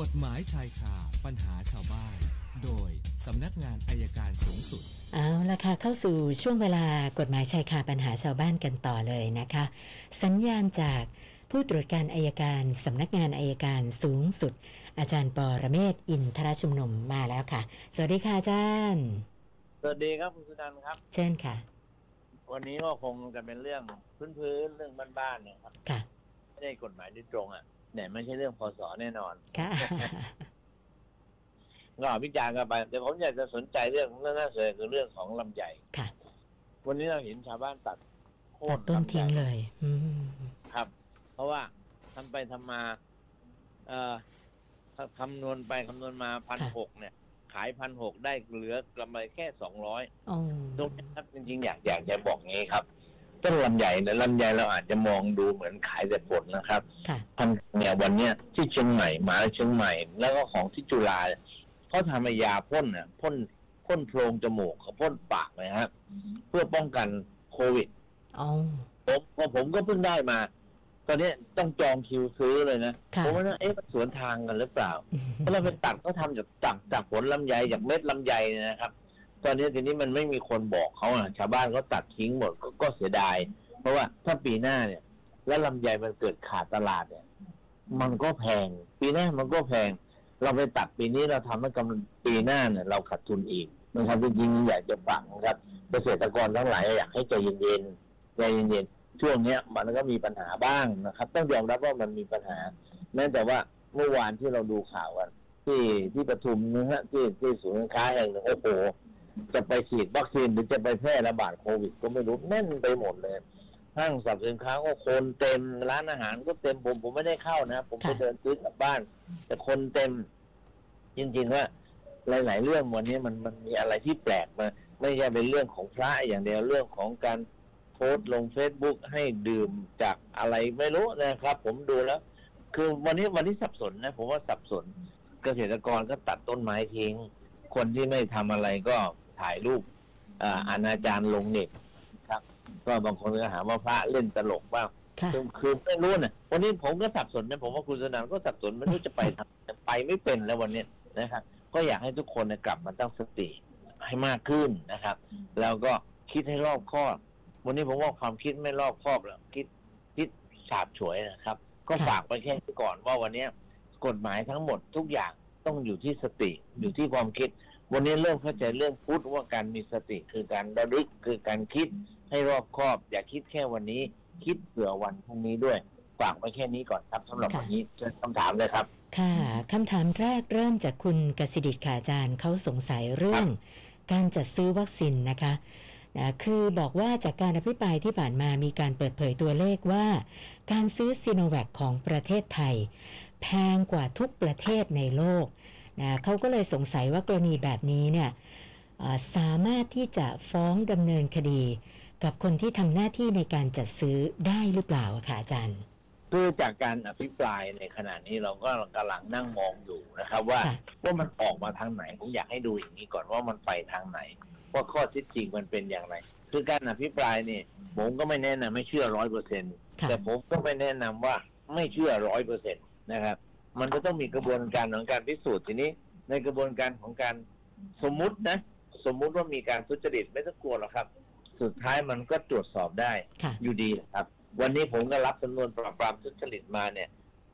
กฎหมายชายคาปัญหาชาวบ้าน โดยสำนักงานอายการสูงสุด เอาละค่ะเข้าสู่ช่วงเวลากฎหมายชายคาปัญหาชาวบ้านกันต่อเลยนะคะ สัญญาณจากผู้ตรวจการอายการสำนักงานอายการสูงสุด อาจารย์ปอระเมศอินทรชุมนุมมาแล้วค่ะ สวัสดีค่ะอาจารย์ สวัสดีครับคุณสุนันท์ครับ เชิญค่ะ วันนี้ก็คงจะเป็นเรื่องพื้นๆเรื่องบ้านๆนะครับ ค่ะ ไม่ได้กฎหมายโดยตรงอะ เนี่ยไม่ใช่เรื่องพศแน่นอนค่ะก็วิจารณ์กันไป แต่ผมอยากจะสนใจเรื่องน่าสนใจคือเรื่องของลำไยค่ะ วันนี้เราเห็นชาวบ้านตัดโค่ตันดต้นลำไยทิ้งเลยอืมครับ เพราะว่าทำไปทำมา เอ่อถ้าคำนวณไปคำนวณมาพันหกเนี่ย ขายพันหกได้เหลือกำไรแค่สองร้อยโอ้ตรงนี้ครับจริงๆอยากอยากจะบอกงี้ครับ ต้นลำไยเนี่ยลำไยเราอาจจะมองดูเหมือนขายแต่ผลนะครับค่ะพันเนี่ยวันเนี้ยที่เชียงใหม่หมาเชียงใหม่ แล้วก็ของที่จุฬาเนี่ยเขาทำให้ยาพ่นเนี่ยพ่นพ่นโพรงจมูกเขาพ่นปากนะครับเพื่อป้องกันโควิดโอ้ผมพอผมก็เพิ่งได้มา ตอนเนี้ยต้องจองคิวซื้อเลยนะค่ะผมว่าเอ๊ะมันสวนทางกันหรือเปล่าเพราะเราไปตัดเขาทำจากจากจากผลลำไยจากเม็ดลำไยเนยนะครับ ตอนนี้ทีนี้มันไม่มีคนบอกเขาอะชาวบ้านเขาตัดทิ้งหมดก็ก็เสียดาย เพราะว่าถ้าปีหน้าเนี่ย แล้วลำไยมันเกิดขาดตลาดเนี่ย มันก็แพง ปีหน้ามันก็แพง เราไปตัดปีนี้เราทำให้กำลังปีหน้าเนี่ย เราขาดทุนอีกนะครับจริงๆอยากจะฝังครับ เกษตรกรทั้งหลายอยากให้ใจเย็นๆใจเย็นๆช่วงเนี้ย มันก็มีปัญหาบ้างนะครับ ต้องยอมรับว่ามันมีปัญหาแม้แต่ว่าเมื่อวานที่เราดูข่าวกันที่ที่ปทุมนะฮะที่ที่ศูนย์การค้าแห่งหนึ่งโอ้โห จะไปฉีดวัคซีนหรือจะไปแพร่ระบาดโควิด ก็ไม่รู้แน่นไปหมดเลยห้างสรรพสินค้าก็คนเต็มร้านอาหารก็เต็มผมผมไม่ได้เข้านะผมไปเดินซื้อกลับบ้าน แต่คนเต็ม จริงๆว่า หลาย ๆ เรื่องวันนี้มันมันมีอะไรที่แปลกมาไม่ใช่เป็นเรื่องของพระอย่างเดียวเรื่องของการโพสต์ลงเฟซบุ๊กให้ดื่มจากอะไรไม่รู้นะครับ ผมดูแล้ว คือวันนี้วันนี้สับสนนะ ผมว่าสับสนเกษตรกรก็ตัดต้นไม้ทิ้ง คนที่ไม่ทำอะไรก็ ถ่ายรูปอ่าอนาจารลงเน็ตครับ ก็บางคนก็หาว่าพระเล่นตลกบ้างค่ะคือคือไม่รู้นะวันนี้ผมก็สับสนนะผมว่าคุณสนานก็สับสนไม่รู้จะไปทางไปไม่เป็นแล้ววันนี้นะครับ ก็อยากให้ทุกคนเนี่ยกลับมาตั้งสติให้มากขึ้นนะครับ แล้วก็คิดให้รอบคอบวันนี้ผมว่าความคิดไม่รอบคอบแล้วคิดคิดฉาบฉวยนะครับ ก็ค่ะฝากไปแค่นี้ก่อนว่าวันเนี้ยกฎหมายทั้งหมดทุกอย่างต้องอยู่ที่สติอยู่ที่ความคิด วันนี้เริ่มเข้าใจเรื่องพุทธว่าการมีสติคือการระลึกคือการคิดให้รอบคอบ อย่าคิดแค่วันนี้ คิดเผื่อวันพรุ่งนี้ด้วยฝากไว้แค่นี้ก่อนครับสำหรับค่ะวันนี้เชิญคำถามเลยครับ ค่ะคำถามแรกเริ่มจากคุณกสิดิตค่ะอาจารย์เขาสงสัยเรื่อง การจัดซื้อวัคซีนนะคะนะคือบอกว่าจากการอภิปรายที่ผ่านมามีการเปิดเผยตัวเลขว่า การซื้อซีโนแวคของประเทศไทย แพงกว่าทุกประเทศในโลก นะเขาก็เลยสงสัยว่ากรณีแบบนี้เนี่ยอ่าสามารถที่จะฟ้องดำเนินคดี กับคนที่ทำหน้าที่ในการจัดซื้อได้หรือเปล่าอะค่ะอาจารย์คือจากการอภิปรายในขณะนี้เราก็กำลังนั่งมองอยู่นะครับ ว่าค่ะว่ามันออกมาทางไหนผมอยากให้ดูอย่างนี้ก่อนว่ามันไปทางไหน ว่าข้อเท็จจริงมันเป็นอย่างไร คือการอภิปรายนี่ผมก็ไม่แนะนำไม่เชื่อร้อยเปอร์เซ็นต์ค่ะแต่ผมก็ไม่แนะนำว่าไม่เชื่อร้อยเปอร์เซ็นต์นะครับ มันก็ต้องมีกระบวนการของการพิสูจน์ทีนี้ ในกระบวนการของการสมมุตินะ สมมุติว่ามีการทุจริตไม่ต้องกลัวหรอกครับ สุดท้ายมันก็ตรวจสอบได้ค่ะอยู่ดีครับ วันนี้ผมก็รับจำนวนปราบปรามทุจริตมาเนี่ย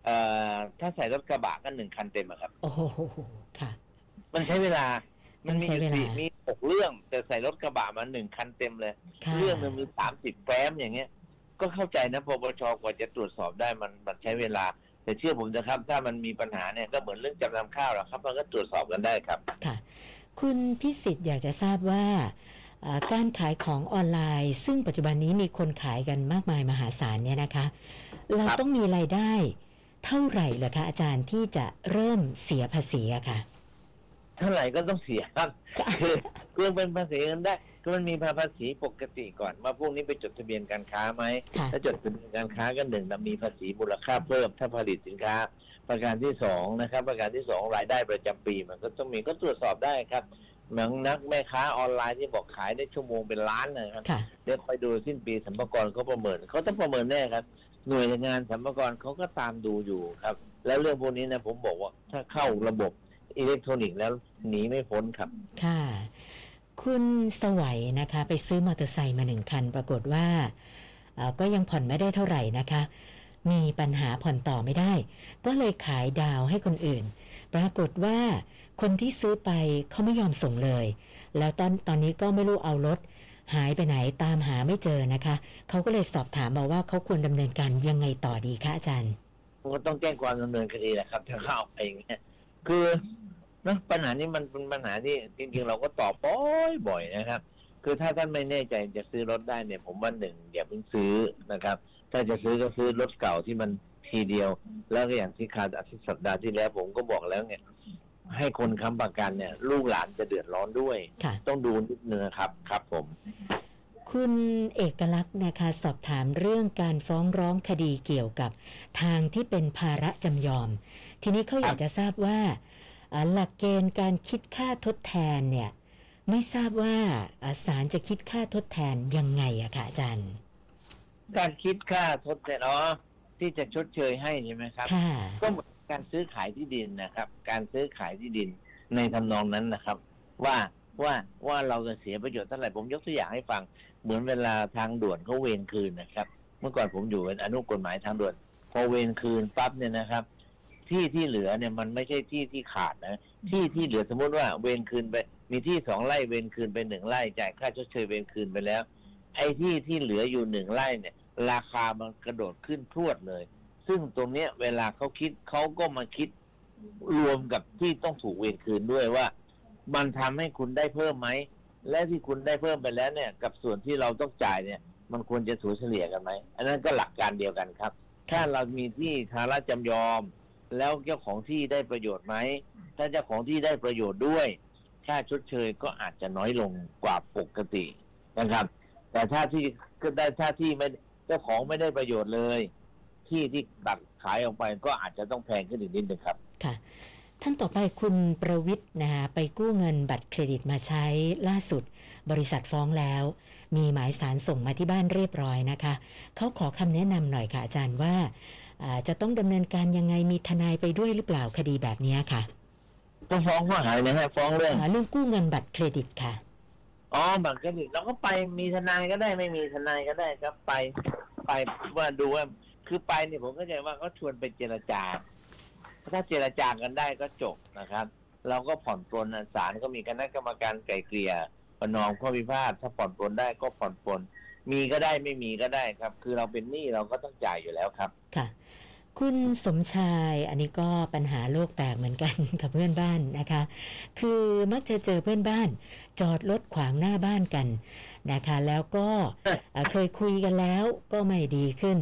เอ่อถ้าใส่รถกระบะก็หนึ่งคันเต็มอะครับ โอ้โหค่ะ มันใช้เวลา มันมีใช้เวลาสี่มีหกเรื่อง แต่ใส่รถกระบะมาหนึ่งคันเต็มเลยค่ะเรื่องหนึงมีสามสิบแฟ้มอย่างเงี้ย ก็เข้าใจนะปปชกว่าจะตรวจสอบได้มันมันใช้เวลา แต่เชื่อผมนะครับ ถ้ามันมีปัญหาเนี่ยก็เหมือนเรื่องจำนำข้าวแหละครับ มันก็ตรวจสอบกันได้ครับค่ะคุณพิสิทธิ์อยากจะทราบว่าอ่าการขายของออนไลน์ ซึ่งปัจจุบันนี้มีคนขายกันมากมายมหาศาลเนี่ยนะคะ เราครับต้องมีรายได้เท่าไหร่เหรอคะอาจารย์ที่จะเริ่มเสียภาษีอะค่ะเท่าไหร่ก็ต้องเสียครับคือเครื่องเป็นภาษีกันได้ คือมันมีภาษีปกติก่อนว่าพวกนี้ไปจดทะเบียนการค้าไหมค่ะถ้าจดทะเบียนการค้าก็หนึ่งนะมีภาษีมูลค่าเพิ่มถ้าผลิตสินค้า ประการที่สองนะครับ ประการที่สองรายได้ประจำปีมันก็ต้องมีก็ตรวจสอบได้ครับเหมือนนักแม่ค้าออนไลน์ที่บอกขายได้ชั่วโมงเป็นล้านนะครับค่ะ เดี๋ยวคอยดูสิ้นปีสัมภากระเขาประเมินเขาต้องประเมินแน่ครับ หน่วยงานสัมภากระเขาก็ตามดูอยู่ครับ แล้วเรื่องพวกนี้นะผมบอกว่าถถ้าเข้าระบบอิเล็กทรอนิกส์แล้วหนีไม่พ้นครับ ค่ะ คุณสวัยนะคะ ไปซื้อมอเตอร์ไซค์มาหนึ่งคัน ปรากฏว่าก็ยังผ่อนไม่ได้เท่าไหร่นะคะ มีปัญหาผ่อนต่อไม่ได้ ก็เลยขายดาวให้คนอื่น ปรากฏว่าคนที่ซื้อไปเขาไม่ยอมส่งเลย แล้วตอนตอนนี้ก็ไม่รู้เอารถหายไปไหนตามหาไม่เจอนะคะ เขาก็เลยสอบถามมาว่าเขาควรดำเนินการยังไงต่อดีคะอาจารย์ก็ต้องแจ้งความดำเนินคดีแหละครับถ้าเข้าไปอย่างเงี้ยคือ นะปัญหานี้มันเป็นปัญหาที่จริงๆเราก็ตอบบ่อยบ่อยๆนะครับ คือถ้าท่านไม่แน่ใจจะซื้อรถได้เนี่ย ผมว่าหนึ่งอย่าเพิ่งซื้อนะครับ ถ้าจะซื้อก็ซื้อรถเก่าที่มันทีเดียว แล้วก็อย่างที่คาดอาทิตย์สัปดาห์ที่แล้ว ผมก็บอกแล้วไงให้คนค้ำประกันเนี่ย ลูกหลานจะเดือดร้อนด้วยค่ะต้องดูนิดนึงนะครับครับผมคุณเอกลักษณ์นะคะสอบถามเรื่องการฟ้องร้องคดีเกี่ยวกับ ทางที่เป็นภาระจำยอม ทีนี้เขาอยากจะทราบว่าอ่า หลักเกณฑ์การคิดค่าทดแทนเนี่ยไม่ทราบว่าอ่าศาลจะคิดค่าทดแทนยังไงอะค่ะอาจารย์ การคิดค่าทดแทนอ๋อที่จะชดเชยให้ใช่ไหมครับค่ะก็เหมือนการซื้อขายที่ดินนะครับ การซื้อขายที่ดินในทำนองนั้นนะครับ ว่าว่าว่าเราจะเสียประโยชน์เท่าไหร่ผมยกตัวอย่างให้ฟัง เหมือนเวลาทางด่วนเขาเวรคืนนะครับ เมื่อก่อนผมอยู่เป็นอนุกฎหมายทางด่วน พอเวรคืนปั๊บเนี่ยนะครับ ที่ที่เหลือเนี่ยมันไม่ใช่ที่ที่ขาดนะ ที่ที่เหลือสมมติว่าเวรคืนไป มีที่สองไร่เวรคืนไปหนึ่งไร่จ่ายค่าชดเชยเวรคืนไปแล้ว ไอ้ที่ที่เหลืออยู่หนึ่งไร่เนี่ย ราคามันกระโดดขึ้นพรวดเลย ซึ่งตรงเนี้ยเวลาเขาคิดเขาก็มาคิดรวมกับที่ต้องถูกเวรคืนด้วยว่า มันทำให้คุณได้เพิ่มไหมและที่คุณได้เพิ่มไปแล้วเนี่ย กับส่วนที่เราต้องจ่ายเนี่ย มันควรจะถูเฉลี่ยกันไหมอันนั้นก็หลักการเดียวกันครับ ถ้าเรามีที่ทาระจำยอม แล้วเจ้าของที่ได้ประโยชน์ไหมถ้าเจ้าของที่ได้ประโยชน์ด้วย ค่าชดเชยก็อาจจะน้อยลงกว่าปกตินะครับ แต่ถ้าที่ก็ได้ถ้าที่ไม่เจ้าของไม่ได้ประโยชน์เลย ที่ที่ตัดขายออกไปก็อาจจะต้องแพงขึ้นอีกนิดนึงครับค่ะท่านต่อไปคุณประวิทย์นะคะไปกู้เงินบัตรเครดิตมาใช้ล่าสุด บริษัทฟ้องแล้ว มีหมายสารส่งมาที่บ้านเรียบร้อยนะคะ เขาขอคำแนะนำหน่อยค่ะอาจารย์ว่าอ่า จะต้องดำเนินการยังไงมีทนายไปด้วยหรือเปล่าคดีแบบนี้ค่ะต้องฟ้องข้อหาเลยนะฟ้องเรื่องอ่าเรื่องกู้เงินบัตรเครดิตค่ะอ๋อบัตรเครดิตเราก็ไปมีทนายก็ได้ไม่มีทนายก็ได้ครับไปไปว่าดูว่าคือไปเนี่ยผมเข้าใจว่าเขาชวนไปเจรจา ถ้าเจรจากันได้ก็จบนะครับ เราก็ผ่อนปลนศาลก็มีคณะกรรมการไกล่เกลี่ยประนอมข้อพิพาทถ้าผ่อนปลนได้ก็ผ่อนปลน มีก็ได้ไม่มีก็ได้ครับ คือเราเป็นหนี้เราก็ต้องจ่ายอยู่แล้วครับ ค่ะ คุณสมชายอันนี้ก็ปัญหาโลกแตกเหมือนกันกับเพื่อนบ้านนะคะ คือมักจะเจอเพื่อนบ้าน จอดรถขวางหน้าบ้านกันนะคะ แล้วก็เอ่อเคยคุยกันแล้วก็ไม่ดีขึ้น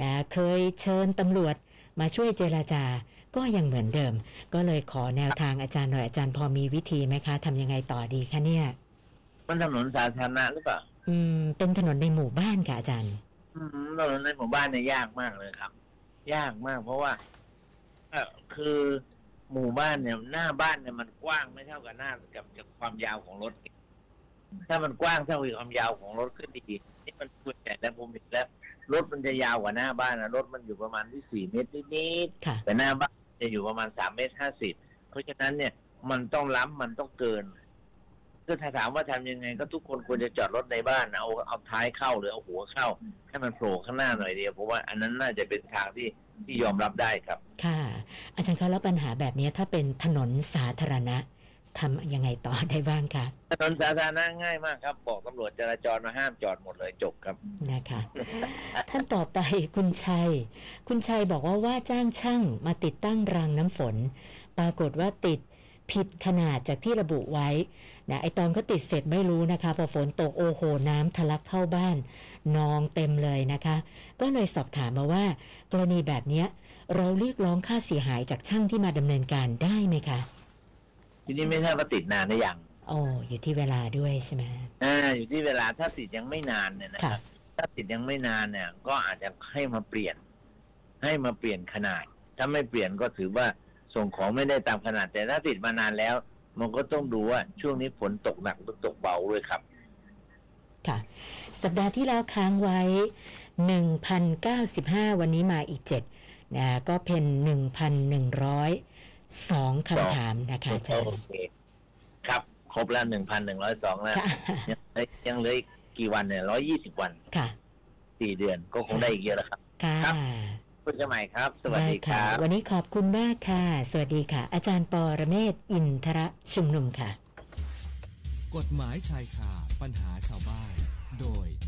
นะเคยเชิญตำรวจมาช่วยเจราจาก็ยังเหมือนเดิม ก็เลยขอแนวทางอาจารย์หน่อยอาจารย์พอมีวิธีไหมคะทำยังไงต่อดีคะเนี่ย มันถนนสาธารณะหรือเปล่า อืม เป็นถนนในหมู่บ้านค่ะอาจารย์ อืมถนนในหมู่บ้านเนี่ยยากมากเลยครับ ยากมาก เพราะว่าเอ่อคือหมู่บ้านเนี่ย หน้าบ้านเนี่ยมันกว้างไม่เท่ากับหน้ากับกับความยาวของรถ ถ้ามันกว้างเท่ากับความยาวของรถก็ดีนี่มันส่วนใหญ่แล้วผมเห็นแล้วรถมันจะยาวกว่าหน้าบ้านนะรถมันอยู่ประมาณที่สี่เมตรนิดๆค่ะแต่หน้าบ้านจะอยู่ประมาณสามเมตรห้าสิบเพราะฉะนั้นเนี่ย มันต้องล้ำมันต้องเกิน ก็ถ้าถามว่าทำยังไง ก็ทุกคนควรจะจอดรถในบ้านนะเอาเอาท้ายเข้าหรือเอาหัวเข้า ให้มันโผล่ข้างหน้าหน่อยเดียวเพราะว่าอันนั้นน่าจะเป็นทางที่ที่ยอมรับได้ครับ ค่ะ อาจารย์คะแล้วปัญหาแบบนี้ถ้าเป็นถนนสาธารณะทำยังไงต่อได้บ้างคะถนนสาธารณะง่ายมากครับ บอกตำรวจจราจรมาห้ามจอดหมดเลยจบครับนะคะ ท่านต่อไปคุณชัย คุณชัยบอกว่าว่าจ้างช่างมาติดตั้งรางน้ำฝน ปรากฏว่าติด ผิดขนาดจากที่ระบุไว้นะไอตอนก็ติดเสร็จไม่รู้นะคะ พอฝนตกโอ้โหน้ำทะลักเข้าบ้านนองเต็มเลยนะคะ ก็เลยสอบถามมาว่า กรณีแบบเนี้ยเราเรียกร้องค่าเสียหายจากช่างที่มาดำเนินการได้ไหมคะ ทีนี้ไม่ทราบว่าติดนานหรือยังโอ้อยู่ที่เวลาด้วยใช่ไหมอ่าอยู่ที่เวลาถ้าติดยังไม่นานเนี่ยนะคค่ะรับถ้าติดยังไม่นานเนี่ย ก็อาจจะให้มาเปลี่ยน ให้มาเปลี่ยนขนาด ถ้าไม่เปลี่ยนก็ถือว่า ส่งของไม่ได้ตามขนาดแต่ถ้าติดมานานแล้ว มันก็ต้องดูว่าช่วงนี้ฝนตกหนักหรือตกเบาด้วยครับ ค่ะ สัปดาห์ที่แล้วค้างไว้ 1,095 วันนี้มาอีก7นะก็เป็นสองคำถามนะคะอาจารโอย์เคครับ ครบแล้วหนึ่งพันหนึ่งร้อยสองแล้วค่ะยังเหลือยังเหลืออีกกี่วันเนี่ยร้อยยี่สิบวัน ค่ะสี่เดือนก็คงได้อีกเยอะแล้วครับ ค่ะ ครับคุยกันใหม่ครับ สวัสดีคค่ะรับ วันนี้ขอบคุณมากค่ะ สวัสดีค่ะ อาจารย์ปอระเมศวร์อินทระชุมนุมค่ะ กฎหมายชายคาปัญหาชาวบ้าน โดย